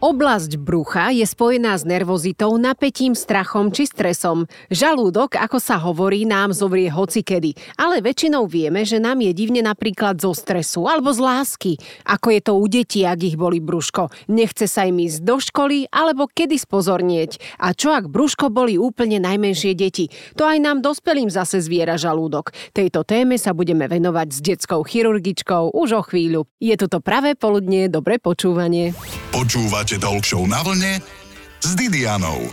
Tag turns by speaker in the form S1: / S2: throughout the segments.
S1: Oblasť brucha je spojená s nervozitou, napätím, strachom či stresom. Žalúdok, ako sa hovorí, nám zovrie hocikedy. Ale väčšinou vieme, že nám je divne napríklad zo stresu alebo z lásky. Ako je to u detí, ak ich boli brúško. Nechce sa im ísť do školy alebo kedy spozornieť. A čo ak brúško boli úplne najmenšie deti? To aj nám dospelým zase zviera žalúdok. Tejto téme sa budeme venovať s detskou chirurgičkou už o chvíľu. Je toto pravé poludnie, dobre počúvanie.
S2: Počúvať Počúvate Talk na vlne s Didianou.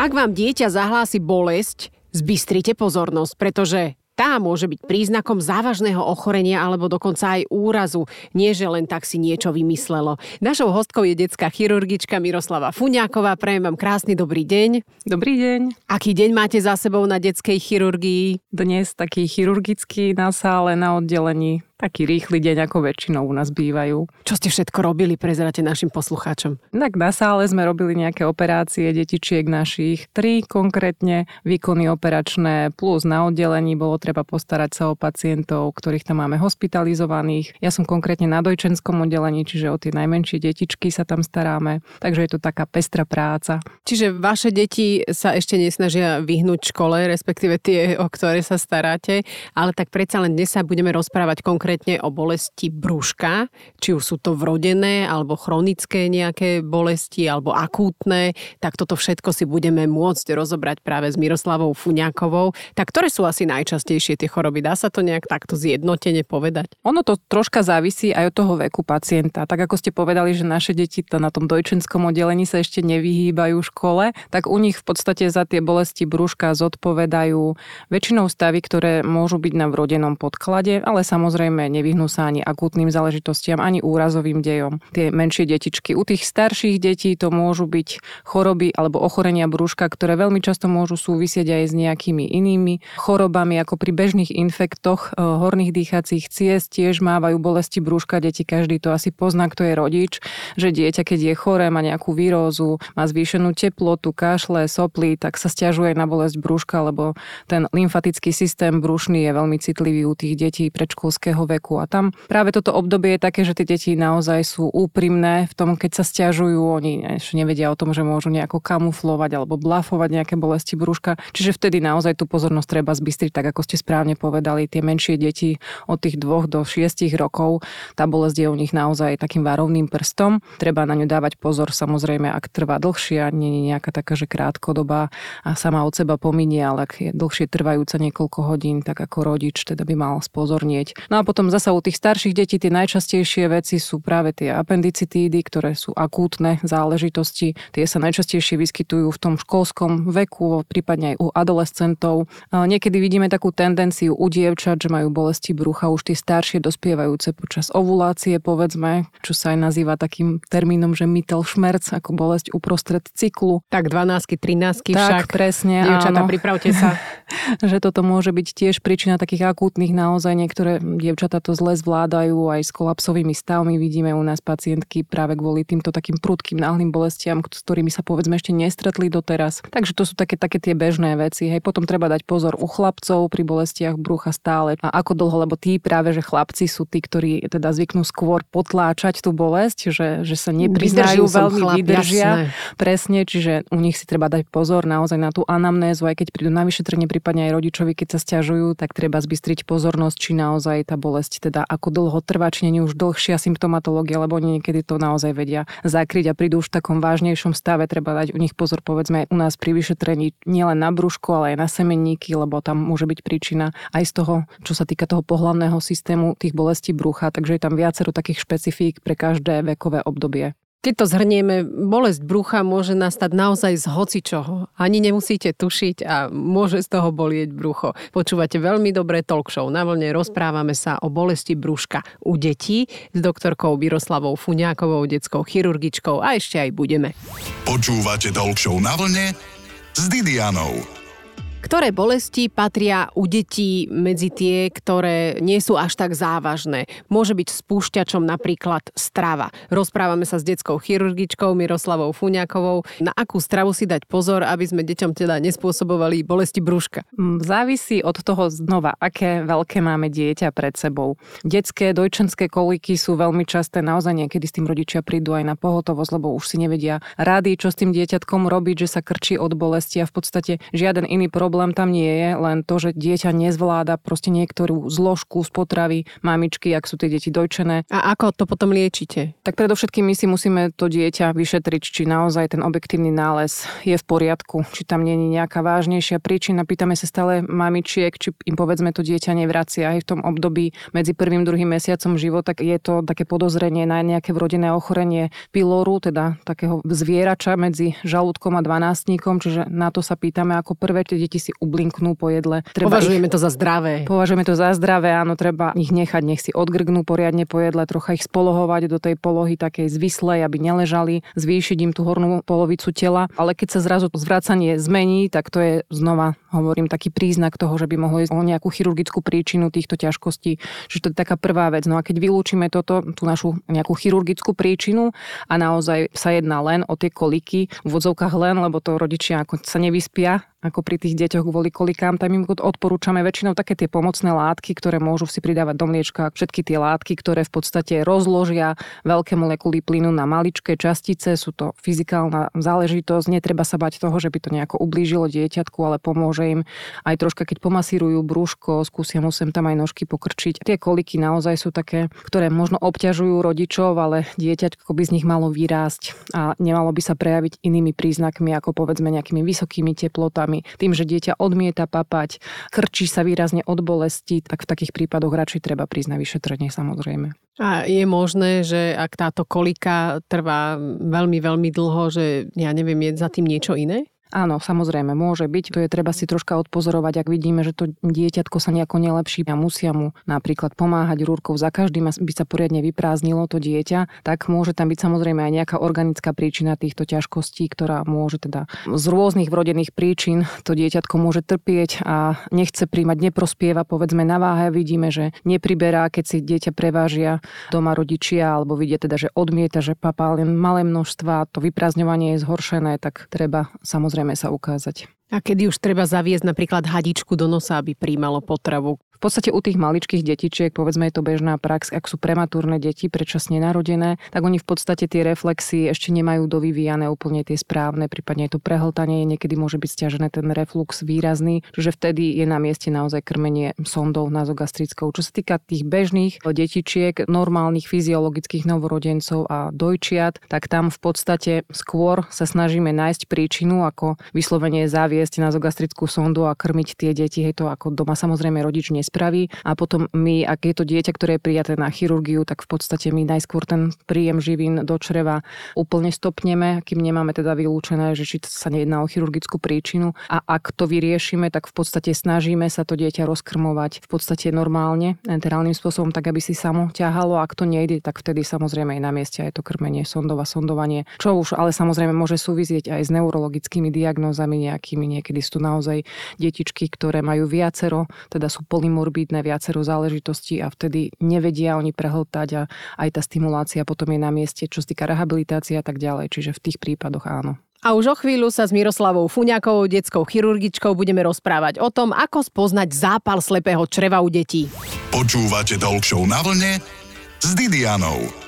S1: Ak vám dieťa zahlási bolesť, zbystrite pozornosť, pretože tá môže byť príznakom závažného ochorenia alebo dokonca aj úrazu. Nie, že len tak si niečo vymyslelo. Našou hostkou je detská chirurgička Miroslava Fuňáková. Prajem vám krásny dobrý deň.
S3: Dobrý deň.
S1: Aký deň máte za sebou na detskej chirurgii?
S3: Dnes taký chirurgický na sále na oddelení taký rýchly deň, ako väčšinou u nás bývajú.
S1: Čo ste všetko robili, prezerate našim poslucháčom?
S3: Tak na sále sme robili nejaké operácie detičiek našich, tri konkrétne výkony operačné, plus na oddelení bolo treba postarať sa o pacientov, ktorých tam máme hospitalizovaných. Ja som konkrétne na dojčenskom oddelení, čiže o tie najmenšie detičky sa tam staráme, takže je to taká pestrá práca.
S1: Čiže vaše deti sa ešte nesnažia vyhnúť škole, respektíve tie, o ktoré sa staráte, ale tak predsa len dnes sa budeme rozprávať konkrétne konkrétne o bolesti brúška, či už sú to vrodené alebo chronické nejaké bolesti alebo akútne, tak toto všetko si budeme môcť rozobrať práve s Miroslavou Fuňákovou. Tak ktoré sú asi najčastejšie tie choroby? Dá sa to nejak takto zjednotene povedať?
S3: Ono to troška závisí aj od toho veku pacienta. Tak ako ste povedali, že naše deti na tom dojčenskom oddelení sa ešte nevyhýbajú škole, tak u nich v podstate za tie bolesti brúška zodpovedajú väčšinou stavy, ktoré môžu byť na vrodenom podklade, ale samozrejme Samozrejme, nevyhnú sa ani akútnym záležitostiam, ani úrazovým dejom. Tie menšie detičky. U tých starších detí to môžu byť choroby alebo ochorenia brúška, ktoré veľmi často môžu súvisieť aj s nejakými inými chorobami, ako pri bežných infektoch e, horných dýchacích ciest tiež mávajú bolesti brúška deti. Každý to asi pozná, kto je rodič, že dieťa, keď je choré, má nejakú výrozu, má zvýšenú teplotu, kašle, soply, tak sa stiažuje na bolesť brúška, lebo ten lymfatický systém brúšny je veľmi citlivý u tých detí predškolského veku. A tam práve toto obdobie je také, že tie deti naozaj sú úprimné v tom, keď sa stiažujú, oni ešte nevedia o tom, že môžu nejako kamuflovať alebo blafovať nejaké bolesti brúška. Čiže vtedy naozaj tú pozornosť treba zbystriť, tak ako ste správne povedali, tie menšie deti od tých dvoch do šiestich rokov, tá bolesť je u nich naozaj takým varovným prstom. Treba na ňu dávať pozor, samozrejme, ak trvá dlhšie a nie je nejaká taká, že krátkodoba a sama od seba pominie, ale ak je dlhšie trvajúca niekoľko hodín, tak ako rodič teda by mal spozornieť. No a potom potom zasa u tých starších detí tie najčastejšie veci sú práve tie appendicitídy, ktoré sú akútne záležitosti. Tie sa najčastejšie vyskytujú v tom školskom veku, prípadne aj u adolescentov. Niekedy vidíme takú tendenciu u dievčat, že majú bolesti brucha už tie staršie dospievajúce počas ovulácie, povedzme, čo sa aj nazýva takým termínom, že mytel šmerc, ako bolesť uprostred cyklu.
S1: Tak 12 13 však.
S3: Tak, presne.
S1: Dievčatá, pripravte sa.
S3: že toto môže byť tiež príčina takých akútnych naozaj niektoré dievčatá dievčatá to zle zvládajú aj s kolapsovými stavmi. Vidíme u nás pacientky práve kvôli týmto takým prudkým náhlým bolestiam, s ktorými sa povedzme ešte nestretli doteraz. Takže to sú také, také tie bežné veci. Hej, potom treba dať pozor u chlapcov pri bolestiach brucha stále. A ako dlho, lebo tí práve, že chlapci sú tí, ktorí teda zvyknú skôr potláčať tú bolesť, že, že sa nepriznajú veľmi, chlap, vydržia. Jasné. Presne, čiže u nich si treba dať pozor naozaj na tú anamnézu, aj keď prídu na vyšetrenie, prípadne aj rodičovi, keď sa stiažujú, tak treba zbystriť pozornosť, či naozaj tá bolesť bolesť, teda ako dlho trvá, či nie už dlhšia symptomatológia, lebo oni niekedy to naozaj vedia zakryť a prídu už v takom vážnejšom stave, treba dať u nich pozor, povedzme u nás pri vyšetrení nielen na brúšku, ale aj na semenníky, lebo tam môže byť príčina aj z toho, čo sa týka toho pohlavného systému tých bolestí brucha, takže je tam viacero takých špecifík pre každé vekové obdobie.
S1: Keď to zhrnieme, bolesť brucha môže nastať naozaj z hocičoho. Ani nemusíte tušiť a môže z toho bolieť brucho. Počúvate veľmi dobré talk show. Na vlne rozprávame sa o bolesti brúška u detí s doktorkou Biroslavou Fuňákovou, detskou chirurgičkou a ešte aj budeme.
S2: Počúvate talk show na vlne s Didianou.
S1: Ktoré bolesti patria u detí medzi tie, ktoré nie sú až tak závažné? Môže byť spúšťačom napríklad strava. Rozprávame sa s detskou chirurgičkou Miroslavou Fuňakovou. Na akú stravu si dať pozor, aby sme deťom teda nespôsobovali bolesti brúška?
S3: Mm, závisí od toho znova, aké veľké máme dieťa pred sebou. Detské dojčenské koliky sú veľmi časté, naozaj niekedy s tým rodičia prídu aj na pohotovosť, lebo už si nevedia rady, čo s tým dieťatkom robiť, že sa krčí od bolesti a v podstate žiaden iný problém problém tam nie je, len to, že dieťa nezvláda proste niektorú zložku z potravy mamičky, ak sú tie deti dojčené.
S1: A ako to potom liečite?
S3: Tak predovšetkým my si musíme to dieťa vyšetriť, či naozaj ten objektívny nález je v poriadku, či tam nie je nejaká vážnejšia príčina. Pýtame sa stále mamičiek, či im povedzme to dieťa nevracia aj v tom období medzi prvým a druhým mesiacom života. Je to také podozrenie na nejaké vrodené ochorenie piloru, teda takého zvierača medzi žalúdkom a dvanástníkom, čiže na to sa pýtame ako prvé. Tie deti si ublinknú po jedle.
S1: Treba Považujeme ich, to za zdravé.
S3: Považujeme to za zdravé, áno, treba ich nechať, nech si odgrgnú poriadne po jedle, trocha ich spolohovať do tej polohy takej zvislej, aby neležali, zvýšiť im tú hornú polovicu tela. Ale keď sa zrazu zvracanie zmení, tak to je znova, hovorím, taký príznak toho, že by mohlo ísť o nejakú chirurgickú príčinu týchto ťažkostí. Čiže to je taká prvá vec. No a keď vylúčime toto, tú našu nejakú chirurgickú príčinu a naozaj sa jedná len o tie koliky, v vodzovkách len, lebo to rodičia ako sa nevyspia ako pri tých deťoch kvôli kolikám, tam im odporúčame väčšinou také tie pomocné látky, ktoré môžu si pridávať do mliečka. Všetky tie látky, ktoré v podstate rozložia veľké molekuly plynu na maličké častice, sú to fyzikálna záležitosť. Netreba sa bať toho, že by to nejako ublížilo dieťatku, ale pomôže im aj troška, keď pomasírujú brúško, skúsia mu sem tam aj nožky pokrčiť. Tie koliky naozaj sú také, ktoré možno obťažujú rodičov, ale dieťaťko by z nich malo vyrásť a nemalo by sa prejaviť inými príznakmi, ako povedzme nejakými vysokými teplotami problémy. Tým, že dieťa odmieta papať, krčí sa výrazne od bolesti, tak v takých prípadoch radšej treba prísť na vyšetrenie samozrejme.
S1: A je možné, že ak táto kolika trvá veľmi, veľmi dlho, že ja neviem, je za tým niečo iné?
S3: Áno, samozrejme, môže byť. To je treba si troška odpozorovať, ak vidíme, že to dieťatko sa nejako nelepší a musia mu napríklad pomáhať rúrkou za každým, aby sa poriadne vyprázdnilo to dieťa, tak môže tam byť samozrejme aj nejaká organická príčina týchto ťažkostí, ktorá môže teda z rôznych vrodených príčin to dieťatko môže trpieť a nechce príjmať, neprospieva, povedzme na váhe, vidíme, že nepriberá, keď si dieťa prevážia doma rodičia, alebo vidia teda, že odmieta, že papá len malé množstva, to vyprázdňovanie je zhoršené, tak treba samozrejme samozrejme sa ukázať.
S1: A kedy už treba zaviesť napríklad hadičku do nosa, aby príjmalo potravu?
S3: V podstate u tých maličkých detičiek, povedzme je to bežná prax, ak sú prematúrne deti, predčasne narodené, tak oni v podstate tie reflexy ešte nemajú dovyvíjane úplne tie správne, prípadne je to prehltanie, niekedy môže byť stiažené ten reflux výrazný, čiže vtedy je na mieste naozaj krmenie sondou nazogastrickou. Čo sa týka tých bežných detičiek, normálnych fyziologických novorodencov a dojčiat, tak tam v podstate skôr sa snažíme nájsť príčinu, ako vyslovene zaviesť nazogastrickú sondu a krmiť tie deti. Hej to ako doma samozrejme rodič nespraví. A potom my, ak je to dieťa, ktoré je prijaté na chirurgiu, tak v podstate my najskôr ten príjem živín do čreva úplne stopneme, kým nemáme teda vylúčené, že či sa nejedná o chirurgickú príčinu. A ak to vyriešime, tak v podstate snažíme sa to dieťa rozkrmovať v podstate normálne, enterálnym spôsobom, tak aby si samo ťahalo. Ak to nejde, tak vtedy samozrejme aj na mieste aj to krmenie, sondova, sondovanie, čo už ale samozrejme môže súvisieť aj s neurologickými diagnózami nejakými. Niekedy sú naozaj detičky, ktoré majú viacero, teda sú polym morbidné viacero záležitostí a vtedy nevedia oni prehltať a aj tá stimulácia potom je na mieste, čo sa týka rehabilitácie a tak ďalej. Čiže v tých prípadoch áno.
S1: A už o chvíľu sa s Miroslavou Fuňakovou, detskou chirurgičkou, budeme rozprávať o tom, ako spoznať zápal slepého čreva u detí.
S2: Počúvate Talk na vlne s Didianou.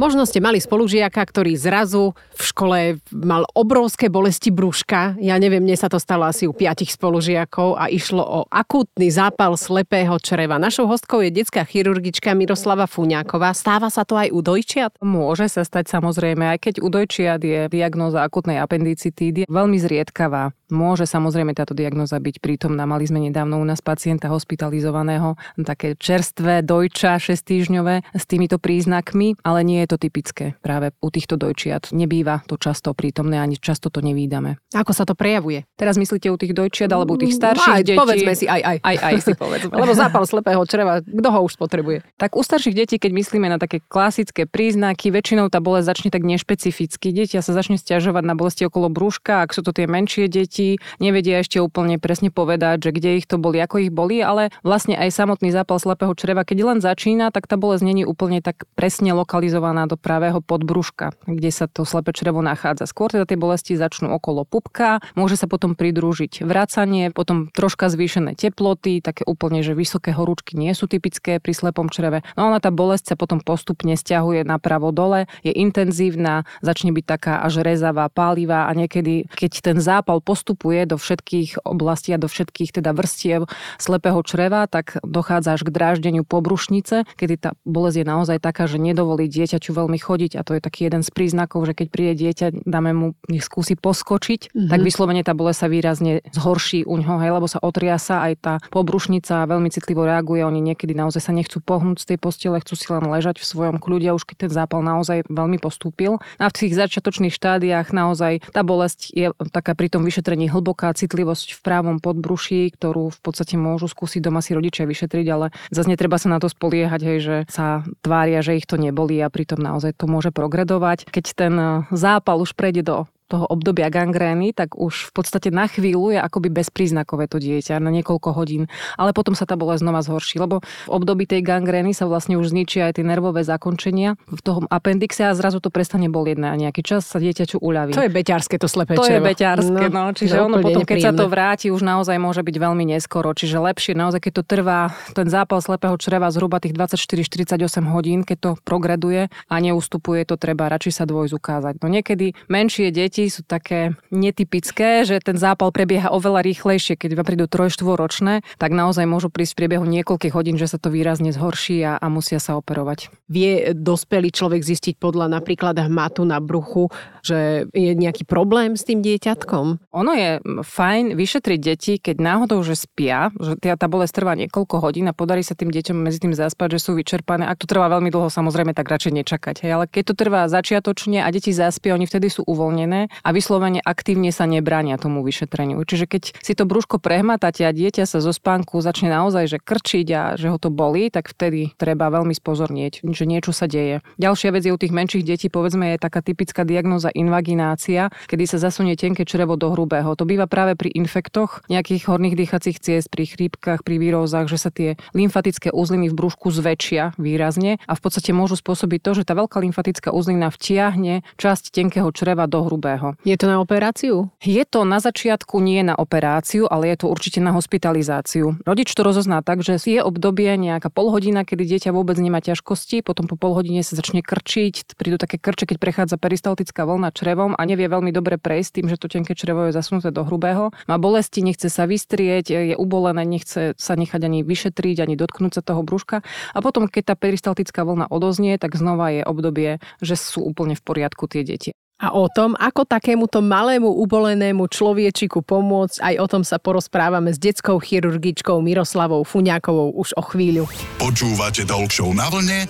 S1: Možno ste mali spolužiaka, ktorý zrazu v škole mal obrovské bolesti brúška. Ja neviem, mne sa to stalo asi u piatich spolužiakov a išlo o akútny zápal slepého čreva. Našou hostkou je detská chirurgička Miroslava Fuňáková. Stáva sa to aj u dojčiat?
S3: Môže sa stať samozrejme, aj keď u dojčiat je diagnóza akútnej appendicitídy veľmi zriedkavá. Môže samozrejme táto diagnoza byť prítomná. Mali sme nedávno u nás pacienta hospitalizovaného, také čerstvé dojča 6 týždňové s týmito príznakmi, ale nie je to typické práve u týchto dojčiat. Nebýva to často prítomné, ani často to nevídame.
S1: Ako sa to prejavuje?
S3: Teraz myslíte u tých dojčiat alebo u tých starších
S1: aj,
S3: detí?
S1: Povedzme si aj aj.
S3: Aj aj si povedzme.
S1: Lebo zápal slepého čreva, kto ho už spotrebuje?
S3: Tak u starších detí, keď myslíme na také klasické príznaky, väčšinou tá bolesť začne tak nešpecificky. Dieťa sa začne stiažovať na bolesti okolo brúška, ak sú to tie menšie deti, deti nevedia ešte úplne presne povedať, že kde ich to boli, ako ich boli, ale vlastne aj samotný zápal slepého čreva, keď len začína, tak tá bolesť není úplne tak presne lokalizovaná do pravého podbruška, kde sa to slepé črevo nachádza. Skôr teda tie bolesti začnú okolo pupka, môže sa potom pridružiť vracanie, potom troška zvýšené teploty, také úplne, že vysoké horúčky nie sú typické pri slepom čreve. No ona tá bolesť sa potom postupne stiahuje napravo dole, je intenzívna, začne byť taká až rezavá, pálivá a niekedy, keď ten zápal postupuje do všetkých oblastí a do všetkých teda vrstiev slepého čreva, tak dochádza až k dráždeniu pobrušnice, kedy tá bolesť je naozaj taká, že nedovolí dieťaťu veľmi chodiť a to je taký jeden z príznakov, že keď príde dieťa, dáme mu, nech skúsi poskočiť, mm-hmm. tak vyslovene tá bolesť sa výrazne zhorší u ňoho, hej, lebo sa otriasa aj tá pobrušnica veľmi citlivo reaguje, oni niekedy naozaj sa nechcú pohnúť z tej postele, chcú si len ležať v svojom kľude, už keď ten zápal naozaj veľmi postúpil. A v tých začiatočných štádiách naozaj tá bolesť je taká pri tom vyšetrení hlboká citlivosť v právom podbruší, ktorú v podstate môžu skúsiť doma si rodičia vyšetriť, ale zase netreba sa na to spoliehať, hej, že sa tvária, že ich to neboli a pritom naozaj to môže progredovať. Keď ten zápal už prejde do toho obdobia gangrény, tak už v podstate na chvíľu je akoby bezpríznakové to dieťa na niekoľko hodín. Ale potom sa tá bolesť znova zhorší, lebo v období tej gangrény sa vlastne už zničia aj tie nervové zakončenia v tom apendixe a zrazu to prestane bolieť na nejaký čas sa dieťaťu uľaví.
S1: To je beťarské to slepé
S3: To je beťarské, no. no. Čiže no, ono potom, keď sa to vráti, už naozaj môže byť veľmi neskoro. Čiže lepšie naozaj, keď to trvá ten zápal slepého čreva zhruba tých 24-48 hodín, keď to progreduje a neustupuje, to treba radšej sa dvojz ukázať. No niekedy menšie deti deti sú také netypické, že ten zápal prebieha oveľa rýchlejšie. Keď vám prídu trojštvoročné, tak naozaj môžu prísť v priebehu niekoľkých hodín, že sa to výrazne zhorší a, a musia sa operovať.
S1: Vie dospelý človek zistiť podľa napríklad hmatu na bruchu, že je nejaký problém s tým dieťatkom?
S3: Ono je fajn vyšetriť deti, keď náhodou, že spia, že tá bolesť trvá niekoľko hodín a podarí sa tým deťom medzi tým zaspať, že sú vyčerpané. Ak to trvá veľmi dlho, samozrejme, tak radšej nečakať. Hej. Ale keď to trvá začiatočne a deti zaspia, oni vtedy sú uvoľnené a vyslovene aktívne sa nebránia tomu vyšetreniu. Čiže keď si to brúško prehmatáte a dieťa sa zo spánku začne naozaj že krčiť a že ho to bolí, tak vtedy treba veľmi spozornieť, že niečo sa deje. Ďalšia vec je u tých menších detí, povedzme, je taká typická diagnoza invaginácia, kedy sa zasunie tenké črevo do hrubého. To býva práve pri infektoch nejakých horných dýchacích ciest, pri chrípkach, pri výrozách, že sa tie lymfatické uzliny v brúšku zväčšia výrazne a v podstate môžu spôsobiť to, že tá veľká lymfatická uzlina vtiahne časť tenkého čreva do hrubého chorého.
S1: Je to na operáciu?
S3: Je to na začiatku nie na operáciu, ale je to určite na hospitalizáciu. Rodič to rozozná tak, že je obdobie nejaká polhodina, kedy dieťa vôbec nemá ťažkosti, potom po polhodine sa začne krčiť, prídu také krče, keď prechádza peristaltická vlna črevom a nevie veľmi dobre prejsť tým, že to tenké črevo je zasunuté do hrubého. Má bolesti, nechce sa vystrieť, je ubolené, nechce sa nechať ani vyšetriť, ani dotknúť sa toho brúška. A potom, keď tá peristaltická vlna odoznie, tak znova je obdobie, že sú úplne v poriadku tie deti.
S1: A o tom, ako takémuto malému ubolenému človiečiku pomôcť, aj o tom sa porozprávame s detskou chirurgičkou Miroslavou Fuňákovou už o chvíľu.
S2: Počúvate Talk na vlne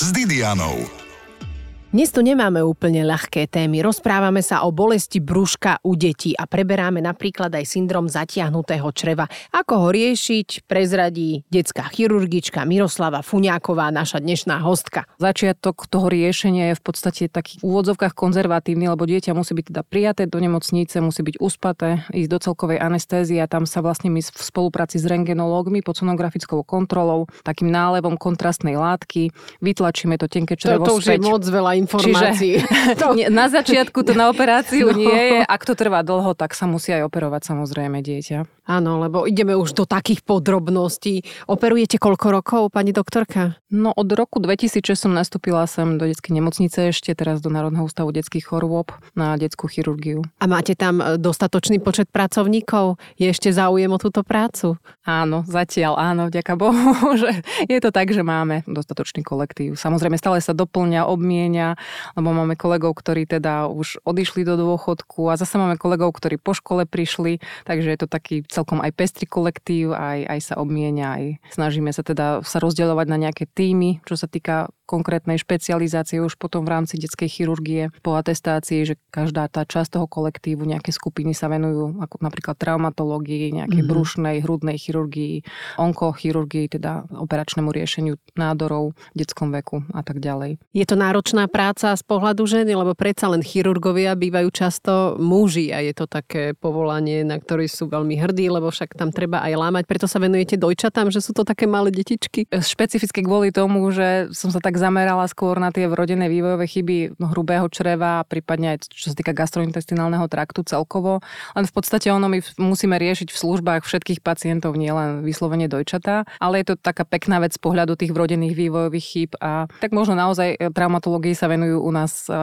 S2: s Didianou.
S1: Dnes tu nemáme úplne ľahké témy. Rozprávame sa o bolesti brúška u detí a preberáme napríklad aj syndrom zatiahnutého čreva. Ako ho riešiť, prezradí detská chirurgička Miroslava Fuňáková, naša dnešná hostka.
S3: Začiatok toho riešenia je v podstate taký v úvodzovkách konzervatívny, lebo dieťa musí byť teda prijaté do nemocnice, musí byť uspaté, ísť do celkovej anestézie a tam sa vlastne my v spolupráci s rengenológmi pod sonografickou kontrolou, takým nálevom kontrastnej látky, vytlačíme to tenké črevo
S1: to, to už
S3: späť.
S1: je moc veľa informácií.
S3: Čiže, to... na začiatku to na operáciu no. nie je. Ak to trvá dlho, tak sa musí aj operovať samozrejme dieťa.
S1: Áno, lebo ideme už do takých podrobností. Operujete koľko rokov, pani doktorka?
S3: No od roku 2006 som nastúpila sem do detskej nemocnice, ešte teraz do Národného ústavu detských chorôb na detskú chirurgiu.
S1: A máte tam e, dostatočný počet pracovníkov? Je ešte záujem o túto prácu?
S3: Áno, zatiaľ áno, vďaka Bohu, že je to tak, že máme dostatočný kolektív. Samozrejme stále sa doplňa, obmienia, lebo máme kolegov, ktorí teda už odišli do dôchodku a zase máme kolegov, ktorí po škole prišli, takže je to taký celkom aj pestrý kolektív, aj, aj sa obmienia, aj snažíme sa teda sa rozdeľovať na nejaké týmy, čo sa týka konkrétnej špecializácie už potom v rámci detskej chirurgie po atestácii, že každá tá časť toho kolektívu, nejaké skupiny sa venujú ako napríklad traumatológii, nejakej mm-hmm. brušnej, hrudnej chirurgii, onkochirurgii, teda operačnému riešeniu nádorov v detskom veku a tak ďalej.
S1: Je to náročná práca z pohľadu ženy, lebo predsa len chirurgovia bývajú často muži a je to také povolanie, na ktoré sú veľmi hrdí, lebo však tam treba aj lámať. Preto sa venujete dojčatám, že sú to také malé detičky.
S3: Špecificky kvôli tomu, že som sa tak zamerala skôr na tie vrodené vývojové chyby hrubého čreva, prípadne aj čo sa týka gastrointestinálneho traktu celkovo. Len v podstate ono my musíme riešiť v službách všetkých pacientov, nielen vyslovene dojčatá, ale je to taká pekná vec z pohľadu tých vrodených vývojových chýb a tak možno naozaj e, traumatológii sa venujú u nás e,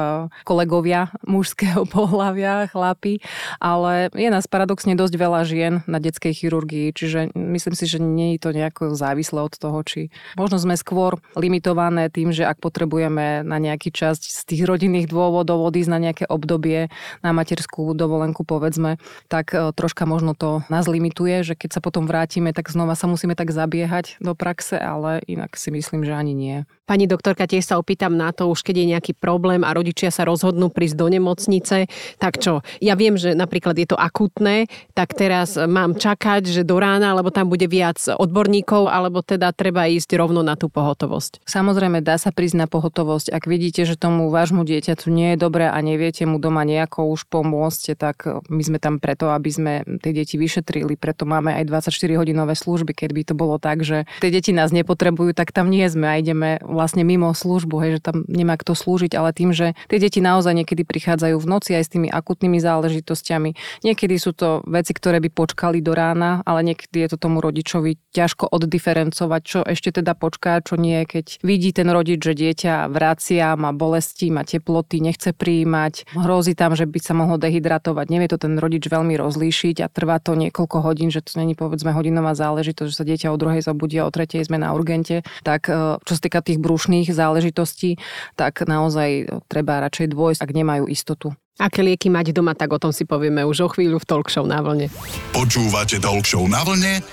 S3: kolegovia mužského pohľavia, chlapi, ale je nás paradoxne dosť veľa žien na detskej chirurgii, čiže myslím si, že nie je to nejako závislé od toho, či možno sme skôr limitované tým, že ak potrebujeme na nejaký časť z tých rodinných dôvodov odísť na nejaké obdobie, na materskú dovolenku povedzme, tak e, troška možno to nás limituje, že keď sa potom vrátime, tak znova sa musíme tak zabiehať do praxe, ale inak si myslím, že ani nie.
S1: Pani doktorka, tiež sa opýtam na to, už keď je nejaký problém a rodičia sa rozhodnú prísť do nemocnice, tak čo? Ja viem, že napríklad je to akutné, tak teraz mám čakať, že do rána, alebo tam bude viac odborníkov, alebo teda treba ísť rovno na tú pohotovosť.
S3: Samozrejme, dá sa prísť na pohotovosť. Ak vidíte, že tomu vášmu dieťaťu nie je dobré a neviete mu doma nejako už pomôcť, tak my sme tam preto, aby sme tie deti vyšetrili. Preto máme aj 24-hodinové služby. Keď by to bolo tak, že tie deti nás nepotrebujú, tak tam nie sme a ideme vlastne mimo službu, hej, že tam nemá kto slúžiť, ale tým, že tie deti naozaj niekedy prichádzajú v noci aj s tými akutnými záležitosťami. Niekedy sú to veci, ktoré by počkali do rána, ale niekedy je to tomu rodičovi ťažko oddiferencovať, čo ešte teda počká, čo nie, keď vidí ten rodič že dieťa vracia, má bolesti, má teploty, nechce prijímať, hrozí tam, že by sa mohlo dehydratovať. Nevie to ten rodič veľmi rozlíšiť a trvá to niekoľko hodín, že to není povedzme hodinová záležitosť, že sa dieťa o druhej zobudí a o tretej sme na urgente. Tak e, čo sa týka tých brušných záležitostí, tak naozaj treba radšej dôjsť, ak nemajú istotu.
S1: Aké lieky mať doma, tak o tom si povieme už o chvíľu v Talk Show na vlne.
S2: Počúvate Talk Show na vlne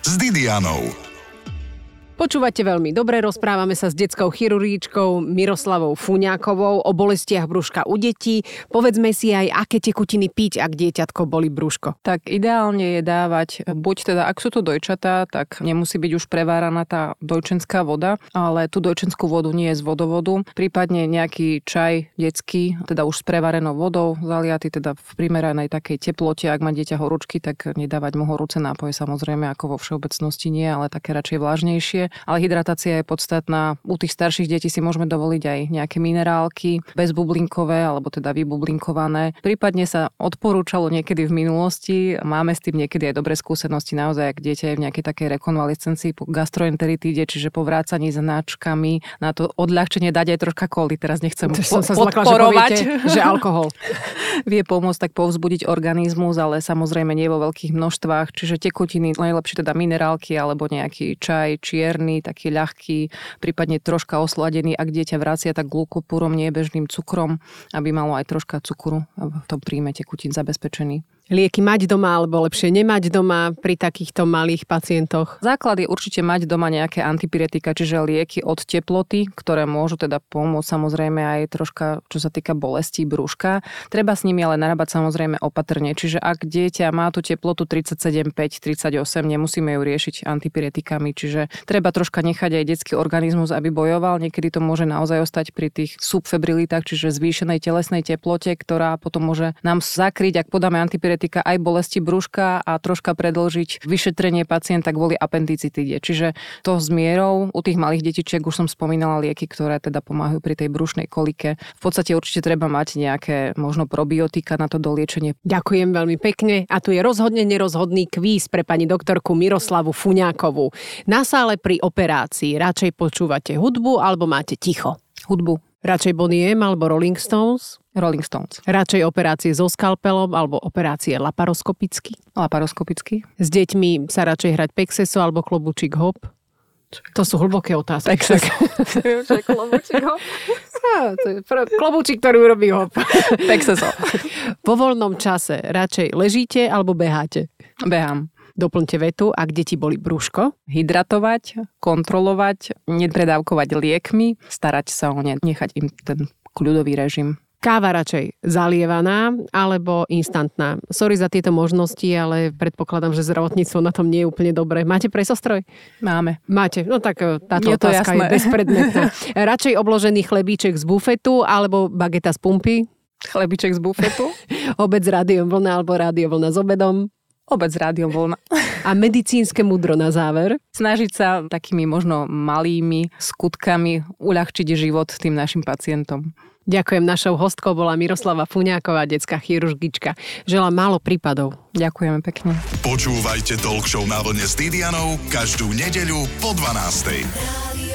S2: s Didianou.
S1: Počúvate veľmi dobre, rozprávame sa s detskou chirurgičkou Miroslavou Fuňákovou o bolestiach brúška u detí. Povedzme si aj, aké tekutiny piť, ak dieťatko boli brúško.
S3: Tak ideálne je dávať, buď teda, ak sú to dojčatá, tak nemusí byť už preváraná tá dojčenská voda, ale tú dojčenskú vodu nie je z vodovodu. Prípadne nejaký čaj detský, teda už s prevarenou vodou, zaliaty teda v primeranej takej teplote. Ak má dieťa horúčky, tak nedávať mu horúce nápoje samozrejme ako vo všeobecnosti nie, ale také radšej vlážnejšie ale hydratácia je podstatná. U tých starších detí si môžeme dovoliť aj nejaké minerálky, bezbublinkové alebo teda vybublinkované. Prípadne sa odporúčalo niekedy v minulosti, máme s tým niekedy aj dobré skúsenosti naozaj, ak dieťa je v nejakej takej rekonvalescencii po gastroenteritíde, čiže po vrácaní značkami, na to odľahčenie dať aj troška koli. Teraz nechcem po- som sa podporovať.
S1: že, poviete, že alkohol
S3: vie pomôcť tak povzbudiť organizmus, ale samozrejme nie vo veľkých množstvách, čiže tekutiny, najlepšie teda minerálky alebo nejaký čaj, čier čierny, taký ľahký, prípadne troška osladený. Ak dieťa vracia, tak glukopúrom, nie bežným cukrom, aby malo aj troška cukru v tom príjme tekutín zabezpečený
S1: lieky mať doma alebo lepšie nemať doma pri takýchto malých pacientoch?
S3: Základ je určite mať doma nejaké antipiretika, čiže lieky od teploty, ktoré môžu teda pomôcť samozrejme aj troška, čo sa týka bolesti brúška. Treba s nimi ale narábať samozrejme opatrne, čiže ak dieťa má tú teplotu 37,5, 38, nemusíme ju riešiť antipiretikami, čiže treba troška nechať aj detský organizmus, aby bojoval. Niekedy to môže naozaj ostať pri tých subfebrilitách, čiže zvýšenej telesnej teplote, ktorá potom môže nám zakryť, ak podáme antipiretika diabetika aj bolesti brúška a troška predlžiť vyšetrenie pacienta kvôli appendicitíde. Čiže to s mierou u tých malých detičiek už som spomínala lieky, ktoré teda pomáhajú pri tej brušnej kolike. V podstate určite treba mať nejaké možno probiotika na to doliečenie.
S1: Ďakujem veľmi pekne a tu je rozhodne nerozhodný kvíz pre pani doktorku Miroslavu Fuňákovú. Na sále pri operácii radšej počúvate hudbu alebo máte ticho?
S3: Hudbu.
S1: Radšej Bonnie M alebo Rolling Stones?
S3: Rolling Stones.
S1: Radšej operácie so skalpelom alebo operácie laparoskopicky?
S3: Laparoskopicky.
S1: S deťmi sa radšej hrať pexeso alebo klobúčik hop? To sú hlboké otázky.
S3: Pexeso.
S1: klobúčik hop? to je klobúčik, ktorý urobí hop.
S3: Pexeso.
S1: Po voľnom čase radšej ležíte alebo beháte?
S3: Behám.
S4: Doplňte vetu, ak deti boli brúško.
S3: Hydratovať, kontrolovať, nepredávkovať liekmi, starať sa o ne, nechať im ten kľudový režim.
S4: Káva radšej zalievaná alebo instantná. Sorry za tieto možnosti, ale predpokladám, že zdravotníctvo na tom nie je úplne dobré. Máte presostroj?
S3: Máme.
S4: Máte. No tak e, táto
S3: Je
S4: otázka
S3: jasné.
S4: je bezpredmetná. radšej obložený chlebíček z bufetu alebo bageta z pumpy?
S3: Chlebiček z bufetu,
S4: Obec s rádiom vlna alebo rádio vlna s obedom?
S3: Obec rádio voľna.
S4: A medicínske mudro na záver?
S3: Snažiť sa takými možno malými skutkami uľahčiť život tým našim pacientom.
S4: Ďakujem. Našou hostkou bola Miroslava Fuňáková, detská chirurgička. Želám málo prípadov.
S3: Ďakujeme pekne.
S2: Počúvajte Talk Show na vlne s Didianou každú nedeľu po 12.
S5: Radio